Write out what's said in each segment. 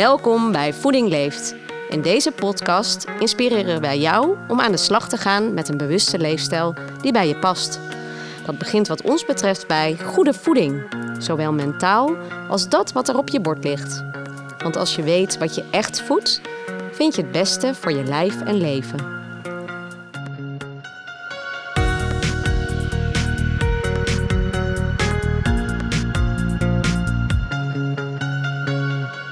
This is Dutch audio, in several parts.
Welkom bij Voeding Leeft. In deze podcast inspireren wij jou om aan de slag te gaan met een bewuste leefstijl die bij je past. Dat begint wat ons betreft bij goede voeding, zowel mentaal als dat wat er op je bord ligt. Want als je weet wat je echt voedt, vind je het beste voor je lijf en leven.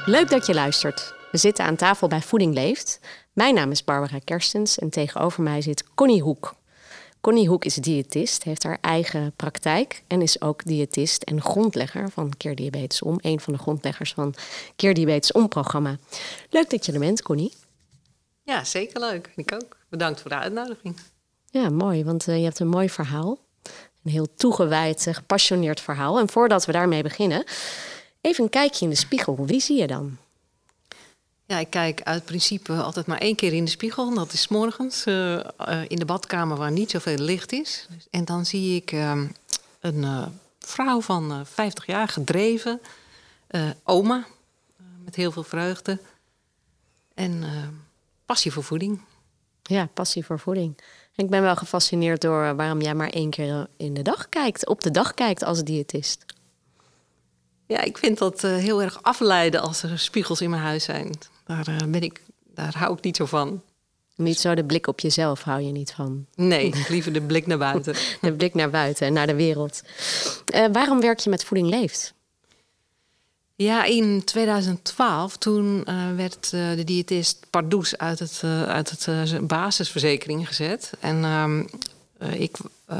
Leuk dat je luistert. We zitten aan tafel bij Voeding Leeft. Mijn naam is Barbara Kerstens en tegenover mij zit Connie Hoek. Connie Hoek is diëtist, heeft haar eigen praktijk en is ook diëtist en grondlegger van Keer Diabetes Om. Een van de grondleggers van Keer Diabetes Om programma. Leuk dat je er bent, Connie. Ja, zeker leuk. Ik ook. Bedankt voor de uitnodiging. Ja, mooi, want uh, je hebt een mooi verhaal. Een heel toegewijd, uh, gepassioneerd verhaal. En voordat we daarmee beginnen, even een kijkje in de spiegel. Wie zie je dan? Ja, ik kijk uit principe altijd maar één keer in de spiegel. Dat is morgens uh, uh, in de badkamer waar niet zoveel licht is. En dan zie ik uh, een vrouw van 50 jaar, gedreven, oma, met heel veel vreugde. En passie voor voeding. Ja, passie voor voeding. Ik ben wel gefascineerd door waarom jij maar één keer in de dag kijkt, op de dag kijkt als diëtist. Ja, ik vind dat heel erg afleiden als er spiegels in mijn huis zijn. Daar, uh, ben ik, daar hou ik niet zo van. Niet zo de blik op jezelf hou je niet van. Nee, liever de blik naar buiten. de blik naar buiten en naar de wereld. Uh, waarom werk je met Voeding Leeft? Ja, in 2012 toen werd de diëtist Pardoes uit het, uit het basisverzekering gezet. En ehm, ik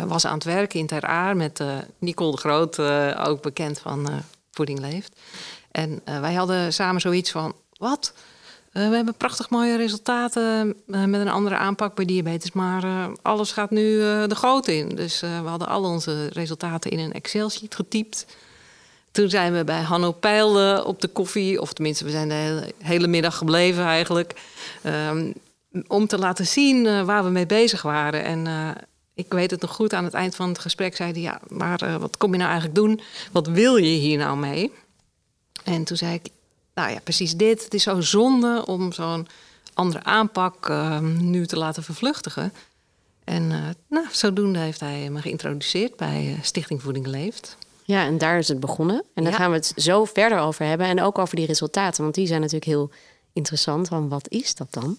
was aan het werken in Ter Aar met Nicole de Groot, ook bekend van Voeding Leeft. En wij hadden samen zoiets van, wat? Uh, we hebben prachtig mooie resultaten uh, met een andere aanpak bij diabetes, maar alles gaat nu de goot in. Dus we hadden al onze resultaten in een Excel-sheet getypt. Toen zijn we bij Hanno Peil op de koffie, of tenminste, we zijn de hele, middag gebleven eigenlijk, um, om te laten zien waar we mee bezig waren. En ik weet het nog goed, aan het eind van het gesprek zei hij, ja, maar wat kom je nou eigenlijk doen? Wat wil je hier nou mee? En toen zei ik, nou ja, precies dit. Het is zo zonde om zo'n andere aanpak uh, nu te laten vervluchtigen. En uh, nou, zodoende heeft hij me geïntroduceerd bij uh, Stichting Voeding Leeft. Ja, en daar is het begonnen. En daar ja. gaan we het zo verder over hebben. En ook over die resultaten, want die zijn natuurlijk heel interessant. Want wat is dat dan?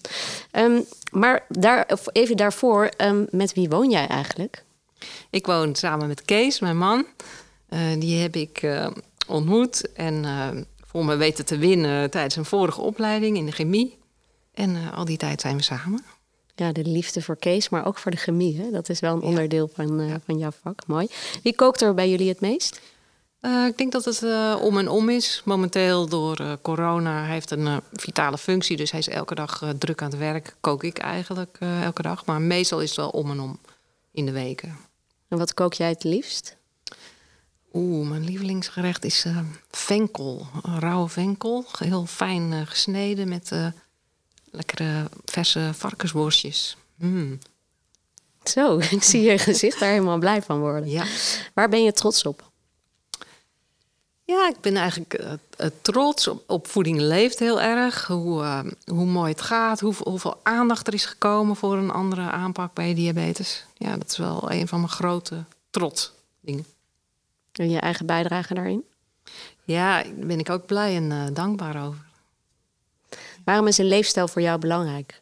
Um, maar daar, even daarvoor, um, met wie woon jij eigenlijk? Ik woon samen met Kees, mijn man. die heb ik ontmoet. En voor me weten te winnen tijdens een vorige opleiding in de chemie. En uh, al die tijd zijn we samen. Ja, de liefde voor Kees, maar ook voor de chemie. Hè? Dat is wel een onderdeel van, uh, ja. van jouw vak. Mooi. Wie kookt er bij jullie het meest? Uh, ik denk dat het om en om is. Momenteel door corona hij heeft een vitale functie. Dus hij is elke dag druk aan het werk. Kook ik eigenlijk elke dag. Maar meestal is het wel om en om in de weken. En wat kook jij het liefst? Oeh, mijn lievelingsgerecht is uh, venkel. Rauwe venkel. Heel fijn uh, gesneden met uh, lekkere verse varkensworstjes. Mm. Zo, ik zie je gezicht daar helemaal blij van worden. Ja. Waar ben je trots op? Ja, ik ben eigenlijk trots op, op Voeding Leeft heel erg. Hoe, hoe mooi het gaat, hoe, hoeveel aandacht er is gekomen voor een andere aanpak bij diabetes. Ja, dat is wel een van mijn grote trots dingen. En je eigen bijdrage daarin? Ja, daar ben ik ook blij en uh, dankbaar over. Waarom is een leefstijl voor jou belangrijk?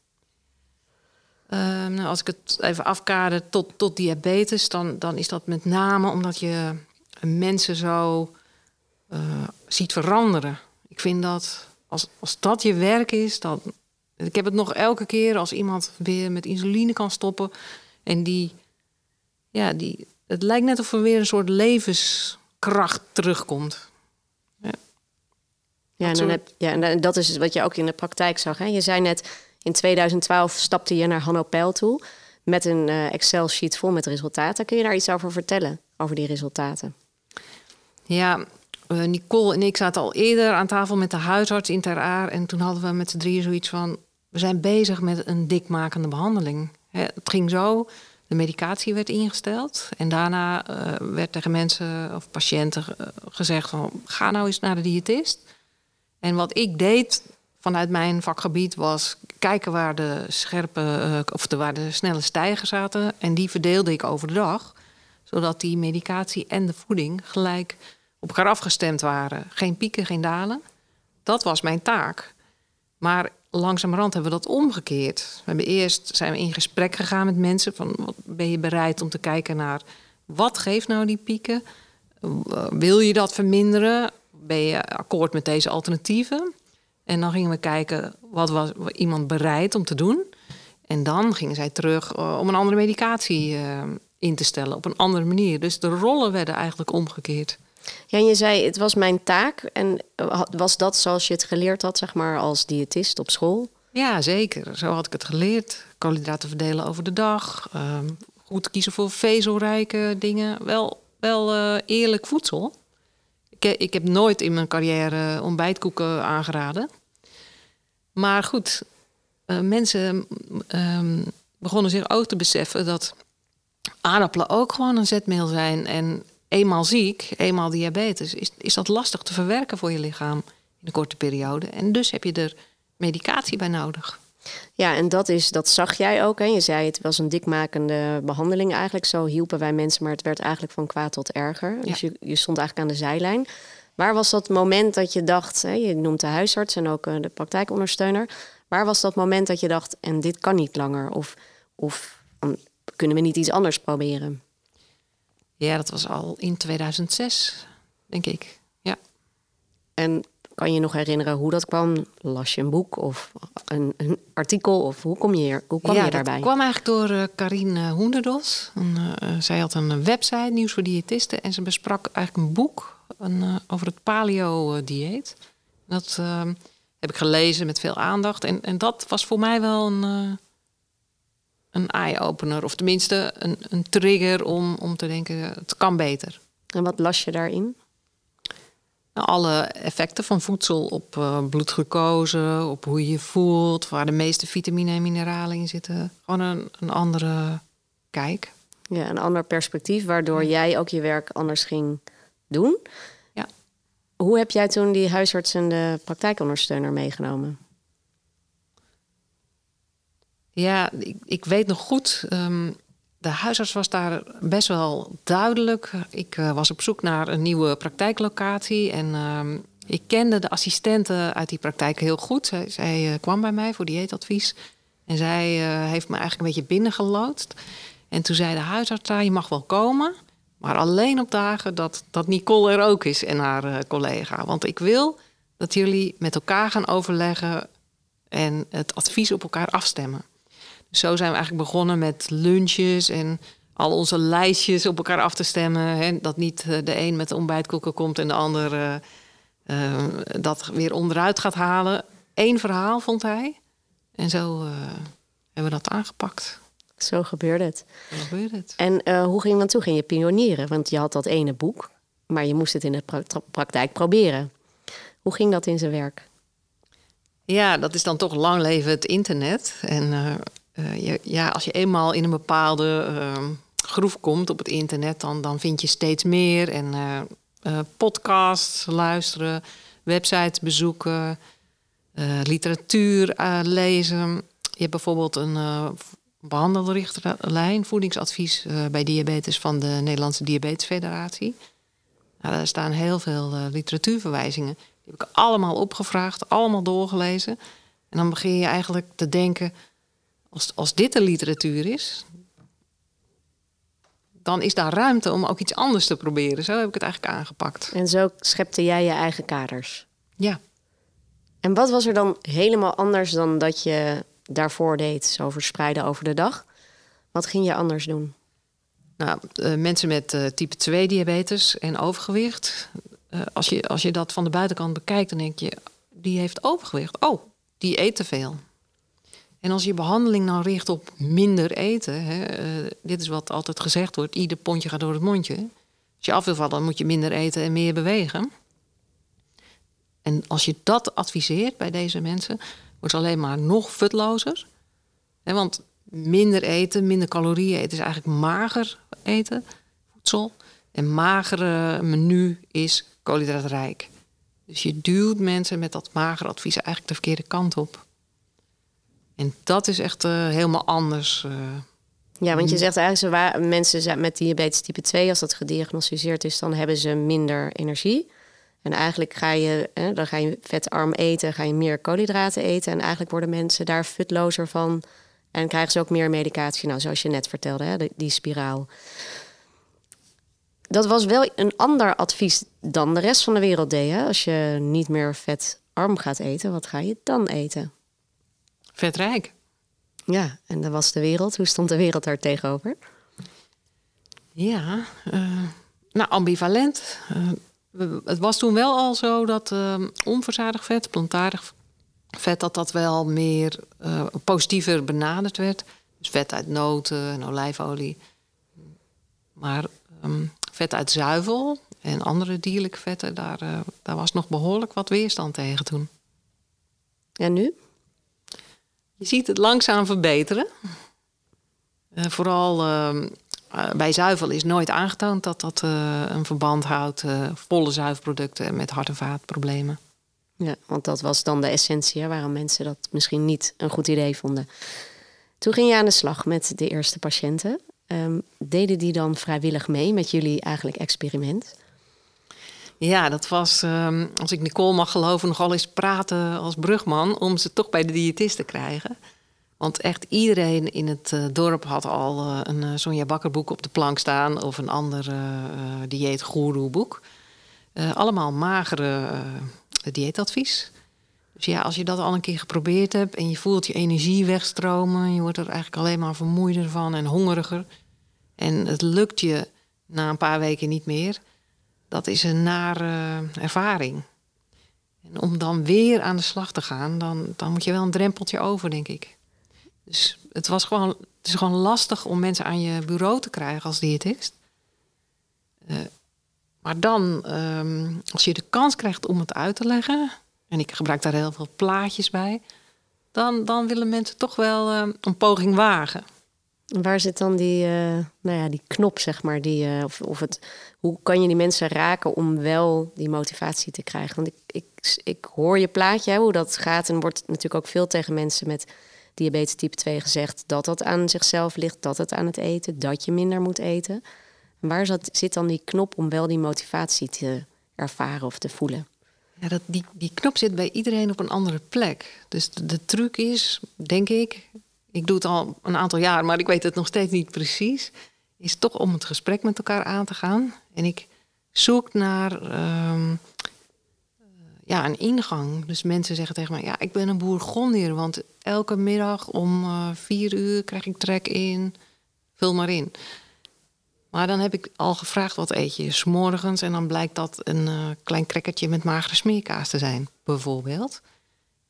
Uh, nou, als ik het even afkader tot, tot diabetes, dan, dan is dat met name omdat je mensen zo uh, ziet veranderen. Ik vind dat als, als dat je werk is, dan. Ik heb het nog elke keer als iemand weer met insuline kan stoppen en die, ja, die, het lijkt net of er weer een soort levenskracht terugkomt. Ja, ja, en, dan heb, ja en dat is wat je ook in de praktijk zag. Hè? Je zei net, in 2012 stapte je naar Hanno Peil toe... met een uh, Excel-sheet vol met resultaten. Kun je daar iets over vertellen, over die resultaten? Ja, uh, Nicole en ik zaten al eerder aan tafel met de huisarts in Ter Aar... en toen hadden we met z'n drieën zoiets van... we zijn bezig met een dikmakende behandeling. Hè, het ging zo de medicatie werd ingesteld. En daarna uh, werd tegen mensen of patiënten uh, gezegd van ga nou eens naar de diëtist. En wat ik deed, vanuit mijn vakgebied was kijken waar de scherpe of de, waar de snelle stijgers zaten. En die verdeelde ik over de dag. Zodat die medicatie en de voeding gelijk op elkaar afgestemd waren. Geen pieken, geen dalen. Dat was mijn taak. Maar langzamerhand hebben we dat omgekeerd. We hebben eerst zijn we in gesprek gegaan met mensen. Van, ben je bereid om te kijken naar wat geeft nou die pieken? Wil je dat verminderen? Ben je akkoord met deze alternatieven? En dan gingen we kijken wat was iemand bereid om te doen. En dan gingen zij terug eh, om een andere medicatie uh, in te stellen op een andere manier. Dus de rollen werden eigenlijk omgekeerd. Ja, en je zei, het was mijn taak. En was dat zoals je het geleerd had, zeg maar, als diëtist op school? Ja, zeker. Zo had ik het geleerd. Koolhydraten verdelen over de dag. Uh, goed kiezen voor vezelrijke dingen. Wel, wel uh, eerlijk voedsel. Ik, ik, heb nooit in mijn carrière ontbijtkoeken aangeraden. Maar goed, uh, mensen um, begonnen zich ook te beseffen dat aardappelen ook gewoon een zetmeel zijn. En eenmaal ziek, eenmaal diabetes, is, is dat lastig te verwerken voor je lichaam in een korte periode. En dus heb je er medicatie bij nodig. Ja, en dat, is, dat zag jij ook. Hè? Je zei het was een dikmakende behandeling eigenlijk. Zo hielpen wij mensen, maar het werd eigenlijk van kwaad tot erger. Dus je, je stond eigenlijk aan de zijlijn. Waar was dat moment dat je dacht, hè, je noemt de huisarts en ook eh, de praktijkondersteuner. Waar was dat moment dat je dacht, en dit kan niet langer? Of, of kunnen we niet iets anders proberen? Ja, dat was al in 2006, denk ik. Ja. En kan je nog herinneren hoe dat kwam? Las je een boek of een, een artikel? Of hoe, kom je hier, hoe kwam je daarbij? Het kwam eigenlijk door uh, Hoenderdos. Uh, zij had een website, Nieuws voor Diëtisten. En ze besprak eigenlijk een boek een, uh, over het paleo-dieet. Dat heb ik gelezen met veel aandacht. En, en dat was voor mij wel een een eye-opener. Of tenminste een, een trigger om, om te denken, het kan beter. En wat las je daarin? Nou, alle effecten van voedsel op uh, bloedglucose, op hoe je je voelt, waar de meeste vitamine en mineralen in zitten. Gewoon een, een andere kijk. Ja, een ander perspectief, waardoor jij ook je werk anders ging doen. Ja. Hoe heb jij toen die huisarts en de praktijkondersteuner meegenomen? Ja, ik, weet nog goed. Um, de huisarts was daar best wel duidelijk. Ik uh, was op zoek naar een nieuwe praktijklocatie. En um, ik kende de assistenten uit die praktijk heel goed. Zij, uh, kwam bij mij voor dieetadvies. En zij uh, heeft me eigenlijk een beetje binnengeloodst. En toen zei de huisarts daar, je mag wel komen. Maar alleen op dagen dat, dat Nicole er ook is en haar collega. Want ik wil dat jullie met elkaar gaan overleggen en het advies op elkaar afstemmen zo zijn we eigenlijk begonnen met lunches en al onze lijstjes op elkaar af te stemmen. Hè? Dat niet eh, de een met de ontbijtkoeken komt en de ander uh, uh, dat weer onderuit gaat halen. Eén verhaal vond hij. En zo hebben we dat aangepakt. Zo gebeurde het. Zo gebeurde het. En hoe ging dat toe? Ging je pionieren? Want je had dat ene boek, maar je moest het in de praktijk proberen. Hoe ging dat in zijn werk? Ja, dat is dan toch lang leven het internet. En uh, ja, als je eenmaal in een bepaalde uh, groef komt op het internet, dan, dan vind je steeds meer. En uh, podcasts luisteren, websites bezoeken, literatuur lezen. Je hebt bijvoorbeeld een behandelrichtlijn, voedingsadvies bij diabetes van de Nederlandse Diabetesfederatie. Nou, daar staan heel veel literatuurverwijzingen. Die heb ik allemaal opgevraagd, allemaal doorgelezen. En dan begin je eigenlijk te denken als, als dit de literatuur is, dan is daar ruimte om ook iets anders te proberen. Zo heb ik het eigenlijk aangepakt. En zo schepte jij je eigen kaders. Ja. En wat was er dan helemaal anders dan dat je daarvoor deed, zo verspreiden over de dag? Wat ging je anders doen? Nou, uh, mensen met uh, type 2 diabetes en overgewicht. Uh, als, je, als je dat van de buitenkant bekijkt, dan denk je, die heeft overgewicht. Oh, die eet te veel. En als je behandeling nou richt op minder eten, hè, uh, dit is wat altijd gezegd wordt, ieder pondje gaat door het mondje. Als je af wil vallen, moet je minder eten en meer bewegen. En als je dat adviseert bij deze mensen, wordt het alleen maar nog futlozer. Hè, want minder eten, minder calorieën eten is eigenlijk mager eten, voedsel. En magere menu is koolhydraatrijk. Dus je duwt mensen met dat magere advies eigenlijk de verkeerde kant op. En dat is echt uh, helemaal anders. Uh, ja, want je zegt eigenlijk, zo mensen met diabetes type 2, als dat gediagnosticeerd is, dan hebben ze minder energie. En eigenlijk ga je, hè, dan ga je vetarm eten, ga je meer koolhydraten eten. En eigenlijk worden mensen daar futlozer van. En krijgen ze ook meer medicatie. Nou, zoals je net vertelde, hè, die, spiraal. Dat was wel een ander advies dan de rest van de wereld deed. Hè? Als je niet meer vetarm gaat eten, wat ga je dan eten? Vetrijk. Ja, en dat was de wereld. Hoe stond de wereld daar tegenover? Ja, uh, nou ambivalent. Uh, het was toen wel al zo dat uh, onverzadigd vet, plantaardig vet, dat dat wel meer positiever benaderd werd. Dus vet uit noten en olijfolie. Maar um, vet uit zuivel en andere dierlijke vetten, daar, daar was nog behoorlijk wat weerstand tegen toen. En nu? Je ziet het langzaam verbeteren. Uh, vooral uh, uh, bij zuivel is nooit aangetoond dat dat uh, een verband houdt, volle zuivelproducten met hart- en vaatproblemen. Ja, want dat was dan de essentie waarom mensen dat misschien niet een goed idee vonden. Toen ging je aan de slag met de eerste patiënten. Um, deden die dan vrijwillig mee met jullie eigenlijk experiment? Ja, dat was, um, als ik Nicole mag geloven, nogal eens praten als brugman om ze toch bij de diëtist te krijgen. Want echt iedereen in het uh, dorp had al uh, een uh, Sonja Bakker boek op de plank staan of een ander dieetgoeroe boek. allemaal magere dieetadvies. Dus ja, als je dat al een keer geprobeerd hebt en je voelt je energie wegstromen, je wordt er eigenlijk alleen maar vermoeider van en hongeriger. En het lukt je na een paar weken niet meer. Dat is een nare ervaring. En om dan weer aan de slag te gaan, dan, dan moet je wel een drempeltje over, denk ik. Dus het, was gewoon, het is gewoon lastig om mensen aan je bureau te krijgen als diëtist. Uh, maar dan, um, als je de kans krijgt om het uit te leggen, en ik gebruik daar heel veel plaatjes bij, dan, dan willen mensen toch wel uh, een poging wagen. Waar zit dan die, uh, nou ja, die knop, zeg maar? Die, of, of het, hoe kan je die mensen raken om wel die motivatie te krijgen? Want ik, ik, ik hoor je plaatje, hoe dat gaat. En wordt natuurlijk ook veel tegen mensen met diabetes type 2 gezegd dat dat aan zichzelf ligt, dat het aan het eten, dat je minder moet eten. waar zat, zit dan die knop om wel die motivatie te ervaren of te voelen? Ja, dat, die, die knop zit bij iedereen op een andere plek. Dus de truc is, denk ik, ik doe het al een aantal jaar, maar ik weet het nog steeds niet precies, is toch om het gesprek met elkaar aan te gaan. En ik zoek naar um, ja, een ingang. Dus mensen zeggen tegen mij: Ja, ik ben een bourgondier. Want elke middag om uh, vier uur krijg ik trek in. Vul maar in. Maar dan heb ik al gevraagd: wat eet je s morgens? En dan blijkt dat een uh, klein crackertje met magere smeerkaas te zijn, bijvoorbeeld.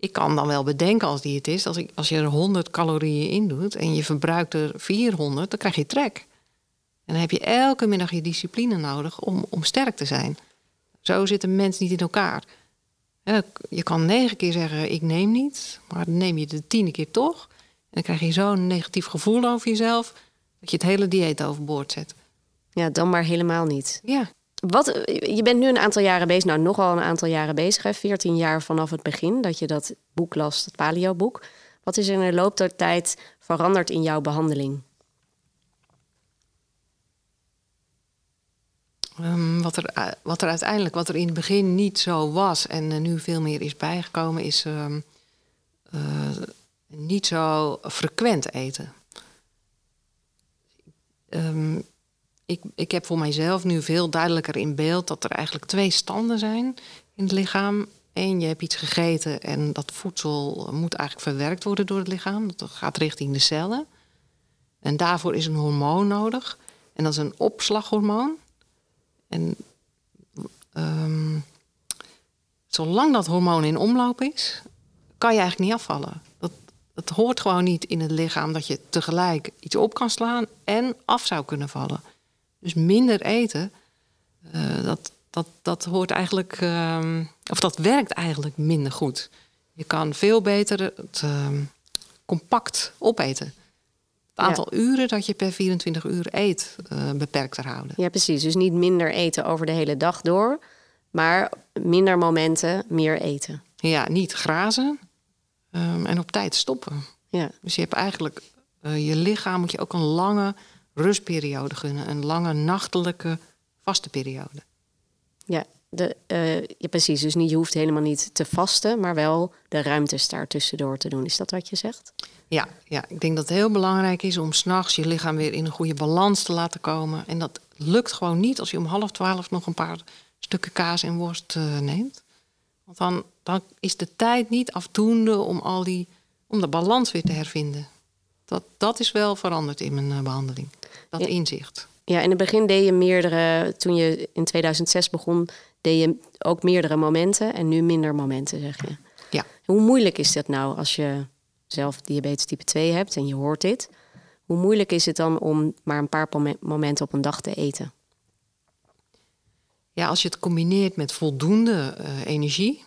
Ik kan dan wel bedenken als diëtist, als, ik, als je er 100 calorieën in doet en je verbruikt er 400, dan krijg je trek. En dan heb je elke middag je discipline nodig om, om sterk te zijn. Zo zit een mens niet in elkaar. Je kan negen keer zeggen, ik neem niet. Maar dan neem je de tiende keer toch. En dan krijg je zo'n negatief gevoel over jezelf... dat je het hele dieet overboord zet. Ja, dan maar helemaal niet. Ja. Wat, je bent nu een aantal jaren bezig, nou nogal een aantal jaren bezig. Hè? 14 jaar vanaf het begin dat je dat boek las, het paleo-boek. Wat is er in de loop der tijd veranderd in jouw behandeling? Um, wat, er, wat er uiteindelijk, wat er in het begin niet zo was en uh, nu veel meer is bijgekomen, is um, uh, niet zo frequent eten. Um, ik, ik heb voor mijzelf nu veel duidelijker in beeld dat er eigenlijk twee standen zijn in het lichaam. Eén, je hebt iets gegeten en dat voedsel moet eigenlijk verwerkt worden door het lichaam. Dat gaat richting de cellen. En daarvoor is een hormoon nodig. En dat is een opslaghormoon. En um, zolang dat hormoon in omloop is, kan je eigenlijk niet afvallen. Dat, het hoort gewoon niet in het lichaam dat je tegelijk iets op kan slaan en af zou kunnen vallen. Dus minder eten, uh, dat, dat, dat hoort eigenlijk, um, of dat werkt eigenlijk minder goed. Je kan veel beter het um, compact opeten. Het aantal ja. uren dat je per 24 uur eet uh, beperkter houden. Ja, precies. Dus niet minder eten over de hele dag door. Maar minder momenten, meer eten. Ja, niet grazen ehm, en op tijd stoppen. Ja. Dus je hebt eigenlijk, uh, je lichaam moet je ook een lange rustperiode gunnen. Een lange nachtelijke vaste periode. Ja, de, uh, ja, precies. Dus niet, je hoeft helemaal niet te vasten, maar wel de ruimtes daartussendoor te doen. Is dat wat je zegt? Ja, ja, ik denk dat het heel belangrijk is om s'nachts je lichaam weer in een goede balans te laten komen. En dat lukt gewoon niet als je om half twaalf nog een paar stukken kaas en worst uh, neemt. Want dan, dan is de tijd niet afdoende om al die om de balans weer te hervinden. Dat, dat is wel veranderd in mijn uh, behandeling. Dat Ja. inzicht. Ja, in het begin deed je meerdere, toen je in 2006 begon, deed je ook meerdere momenten en nu minder momenten, zeg je. Ja. Hoe moeilijk is dat nou als je zelf diabetes type 2 hebt en je hoort dit? Hoe moeilijk is het dan om maar een paar momenten op een dag te eten? Ja, als je het combineert met voldoende eh, energie,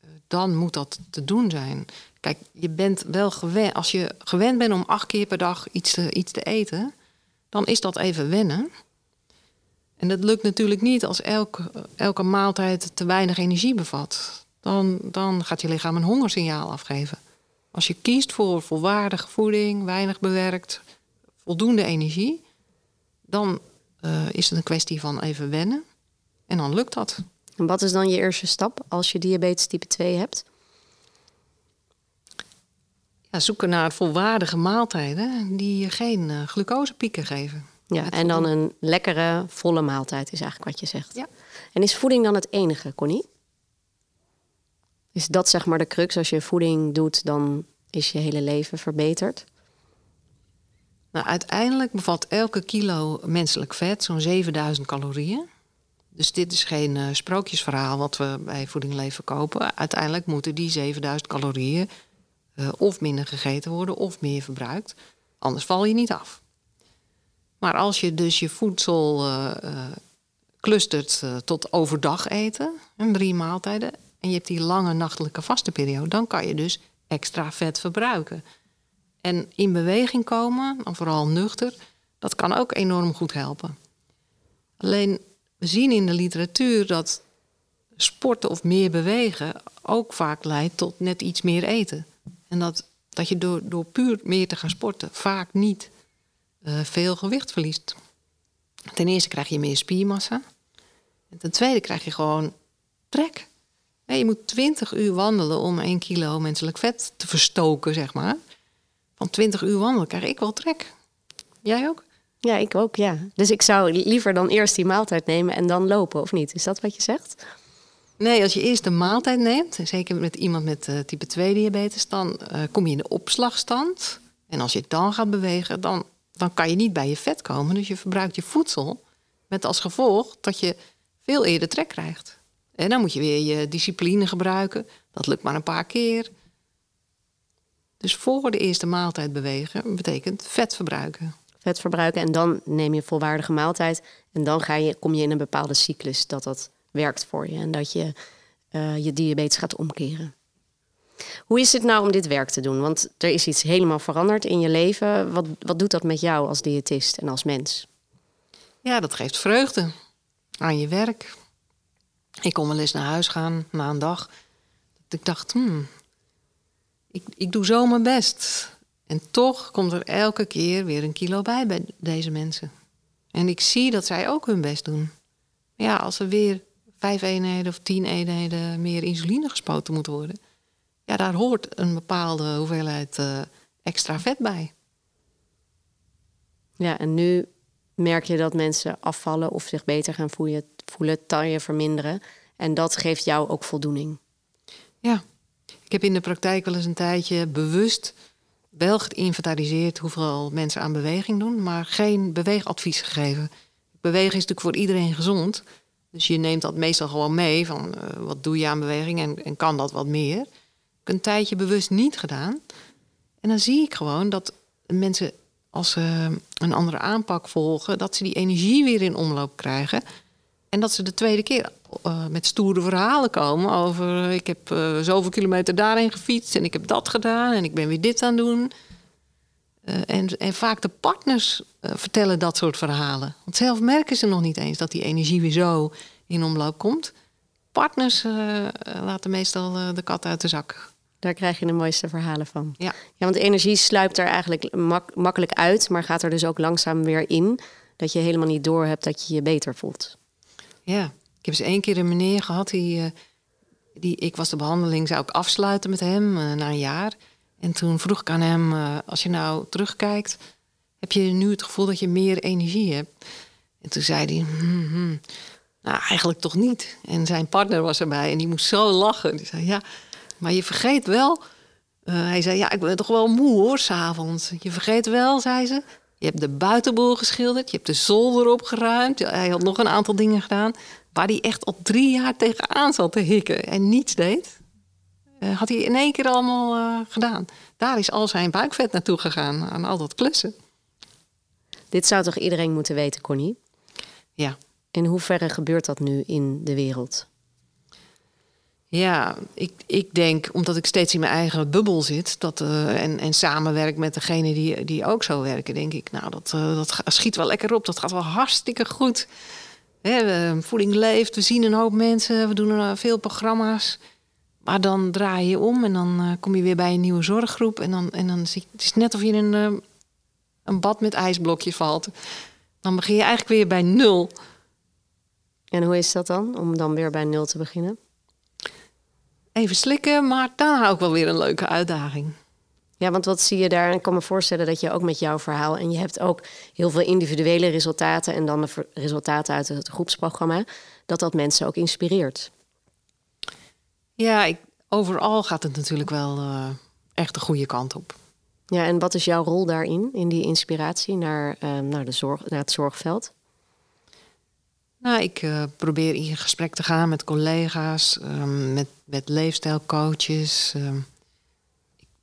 eh, dan moet dat te doen zijn. Kijk, je bent wel gewend, als je gewend bent om acht keer per dag iets te, iets te eten, dan is dat even wennen. En dat lukt natuurlijk niet als elke, elke maaltijd te weinig energie bevat. Dan, dan gaat je lichaam een hongersignaal afgeven. Als je kiest voor volwaardige voeding, weinig bewerkt, voldoende energie, dan eh, is het een kwestie van even wennen. En dan lukt dat. En wat is dan je eerste stap als je diabetes type 2 hebt? Ja, zoeken naar volwaardige maaltijden die geen eh, glucosepieken geven. Ja, en dan een lekkere, volle maaltijd is eigenlijk wat je zegt. Ja. En is voeding dan het enige, Connie? Is dat zeg maar de crux? Als je voeding doet, dan is je hele leven verbeterd? Nou, uiteindelijk bevat elke kilo menselijk vet zo'n 7000 calorieën. Dus dit is geen eh, sprookjesverhaal wat we bij Voeding Leven kopen. Uiteindelijk moeten die 7000 calorieën eh, of minder gegeten worden of meer verbruikt. Anders val je niet af. Maar als je dus je voedsel eh, clustert tot overdag eten, en drie maaltijden, en je hebt die lange nachtelijke vaste periode, dan kan je dus extra vet verbruiken. En in beweging komen, en vooral nuchter, dat kan ook enorm goed helpen. Alleen we zien in de literatuur dat sporten of meer bewegen ook vaak leidt tot net iets meer eten. En dat, dat je door, door puur meer te gaan sporten vaak niet eh, veel gewicht verliest. Ten eerste krijg je meer spiermassa. En ten tweede krijg je gewoon trek. Nee, je moet 20 uur wandelen om 1 kilo menselijk vet te verstoken, zeg maar. Van 20 uur wandelen krijg ik wel trek. Jij ook? Ja, ik ook, ja. Dus ik zou liever dan eerst die maaltijd nemen en dan lopen, of niet? Is dat wat je zegt? Nee, als je eerst de maaltijd neemt, zeker met iemand met eh, type 2 diabetes, dan eh, kom je in de opslagstand. En als je dan gaat bewegen, dan, dan kan je niet bij je vet komen. Dus je verbruikt je voedsel met als gevolg dat je veel eerder trek krijgt. En dan moet je weer je discipline gebruiken. Dat lukt maar een paar keer. Dus voor de eerste maaltijd bewegen betekent vet verbruiken. Vet verbruiken en dan neem je volwaardige maaltijd. En dan ga je, kom je in een bepaalde cyclus dat dat werkt voor je. En dat je eh, je diabetes gaat omkeren. Hoe is het nou om dit werk te doen? Want er is iets helemaal veranderd in je leven. Wat, wat doet dat met jou als diëtist en als mens? Ja, dat geeft vreugde aan je werk. Ik kon wel eens naar huis gaan na een dag. Ik dacht, hmm, ik, ik doe zo mijn best. En toch komt er elke keer weer een kilo bij bij deze mensen. En ik zie dat zij ook hun best doen. Ja, als er weer vijf eenheden of tien eenheden meer insuline gespoten moet worden... ja, daar hoort een bepaalde hoeveelheid eh, extra vet bij. Ja, en nu merk je dat mensen afvallen of zich beter gaan voelen, voelen taille verminderen. En dat geeft jou ook voldoening. Ja, ik heb in de praktijk wel eens een tijdje bewust wel geïnventariseerd hoeveel mensen aan beweging doen, maar geen beweegadvies gegeven. Bewegen is natuurlijk voor iedereen gezond. Dus je neemt dat meestal gewoon mee van eh, wat doe je aan beweging en, en kan dat wat meer. Ik heb een tijdje bewust niet gedaan. En dan zie ik gewoon dat mensen als ze een andere aanpak volgen, dat ze die energie weer in omloop krijgen. En dat ze de tweede keer uh, met stoere verhalen komen over... ik heb uh, zoveel kilometer daarheen gefietst en ik heb dat gedaan... en ik ben weer dit aan het doen. Uh, en, en, vaak de partners vertellen dat soort verhalen. Want zelf merken ze nog niet eens dat die energie weer zo in omloop komt. Partners uh, laten meestal de kat uit de zak. Daar krijg je de mooiste verhalen van. Ja, ja want energie sluipt er eigenlijk mak makkelijk uit, maar gaat er dus ook langzaam weer in. Dat je helemaal niet door hebt dat je je beter voelt. Ja, ik heb eens één keer een meneer gehad die, die ik was de behandeling zou ik afsluiten met hem na een jaar. En toen vroeg ik aan hem, als je nou terugkijkt, heb je nu het gevoel dat je meer energie hebt? En toen zei hij, hmm, hmm, nou eigenlijk toch niet. En zijn partner was erbij en die moest zo lachen. Die zei, ja, maar je vergeet wel... Uh, hij zei, ja, ik ben toch wel moe hoor, s'avonds. Je vergeet wel, zei ze, je hebt de buitenboel geschilderd, je hebt de zolder opgeruimd. Hij had nog een aantal dingen gedaan waar hij echt al drie jaar tegenaan zat te hikken en niets deed. Uh, had hij in één keer allemaal uh, gedaan. Daar is al zijn buikvet naartoe gegaan, aan al dat klussen. Dit zou toch iedereen moeten weten, Connie? Ja. In hoeverre gebeurt dat nu in de wereld? Ja, ik, ik denk, omdat ik steeds in mijn eigen bubbel zit dat, uh, en, en samenwerk met degene die, die ook zo werken, denk ik, nou, dat, uh, dat schiet wel lekker op. Dat gaat wel hartstikke goed. Hè, voeding leeft, we zien een hoop mensen, we doen veel programma's. Maar dan draai je om en dan kom je weer bij een nieuwe zorggroep. En dan, en dan zie je, het is net of je in een, een bad met ijsblokjes valt. Dan begin je eigenlijk weer bij nul. En hoe is dat dan, om dan weer bij nul te beginnen? Even slikken, maar dan ook wel weer een leuke uitdaging. Ja, want wat zie je daar? Ik kan me voorstellen dat je ook met jouw verhaal... en je hebt ook heel veel individuele resultaten... en dan de resultaten uit het groepsprogramma... dat dat mensen ook inspireert. Ja, ik, overal gaat het natuurlijk wel uh, echt de goede kant op. Ja, en wat is jouw rol daarin, in die inspiratie naar, uh, naar, de zorg, naar het zorgveld? Nou, ik uh, probeer in gesprek te gaan met collega's, um, met, met leefstijlcoaches. Um,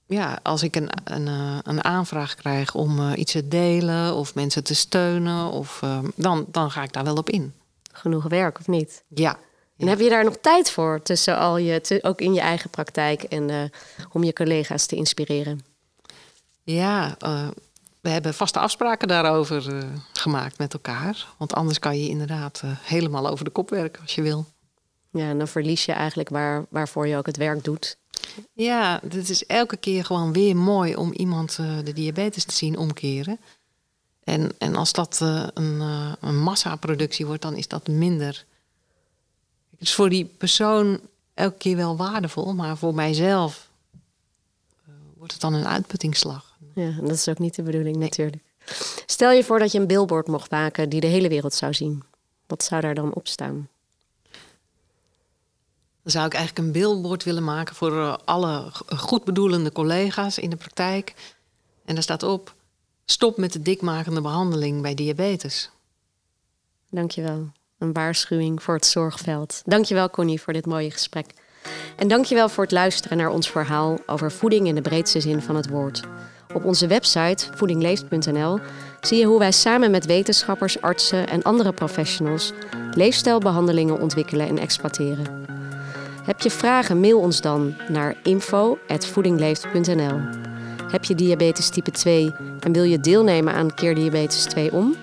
ja, als ik een, een, uh, een aanvraag krijg om iets te delen of mensen te steunen, of, dan, dan ga ik daar wel op in. Genoeg werk, of niet? Ja. En heb je daar nog tijd voor, tussen al je, ook in je eigen praktijk en om je collega's te inspireren? Ja, uh, we hebben vaste afspraken daarover uh, gemaakt met elkaar. Want anders kan je inderdaad helemaal over de kop werken als je wil. Ja, en dan verlies je eigenlijk waar, waarvoor je ook het werk doet. Ja, het is elke keer gewoon weer mooi om iemand de diabetes te zien omkeren. En, en als dat een, een massaproductie wordt, dan is dat minder. Het is voor die persoon elke keer wel waardevol, maar voor mijzelf wordt het dan een uitputtingsslag. Ja, en dat is ook niet de bedoeling natuurlijk. Stel je voor dat je een billboard mocht maken die de hele wereld zou zien. Wat zou daar dan op staan? Dan zou ik eigenlijk een billboard willen maken voor uh, alle goedbedoelende collega's in de praktijk. En daar staat op: stop met de dikmakende behandeling bij diabetes. Dankjewel. Een waarschuwing voor het zorgveld. Dankjewel Connie voor dit mooie gesprek. En dankjewel voor het luisteren naar ons verhaal over voeding in de breedste zin van het woord. Op onze website voedingleeft.nl zie je hoe wij samen met wetenschappers, artsen en andere professionals leefstijlbehandelingen ontwikkelen en exploiteren. Heb je vragen, mail ons dan naar info.voedingleeft.nl. Heb je diabetes type 2 en wil je deelnemen aan Keer Diabetes 2 om?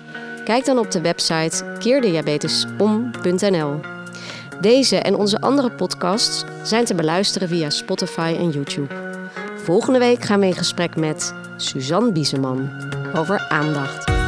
Kijk dan op de website keerdiabetesom.nl. Deze en onze andere podcasts zijn te beluisteren via Spotify en YouTube. Volgende week gaan we in gesprek met Suzanne Bieseman over aandacht.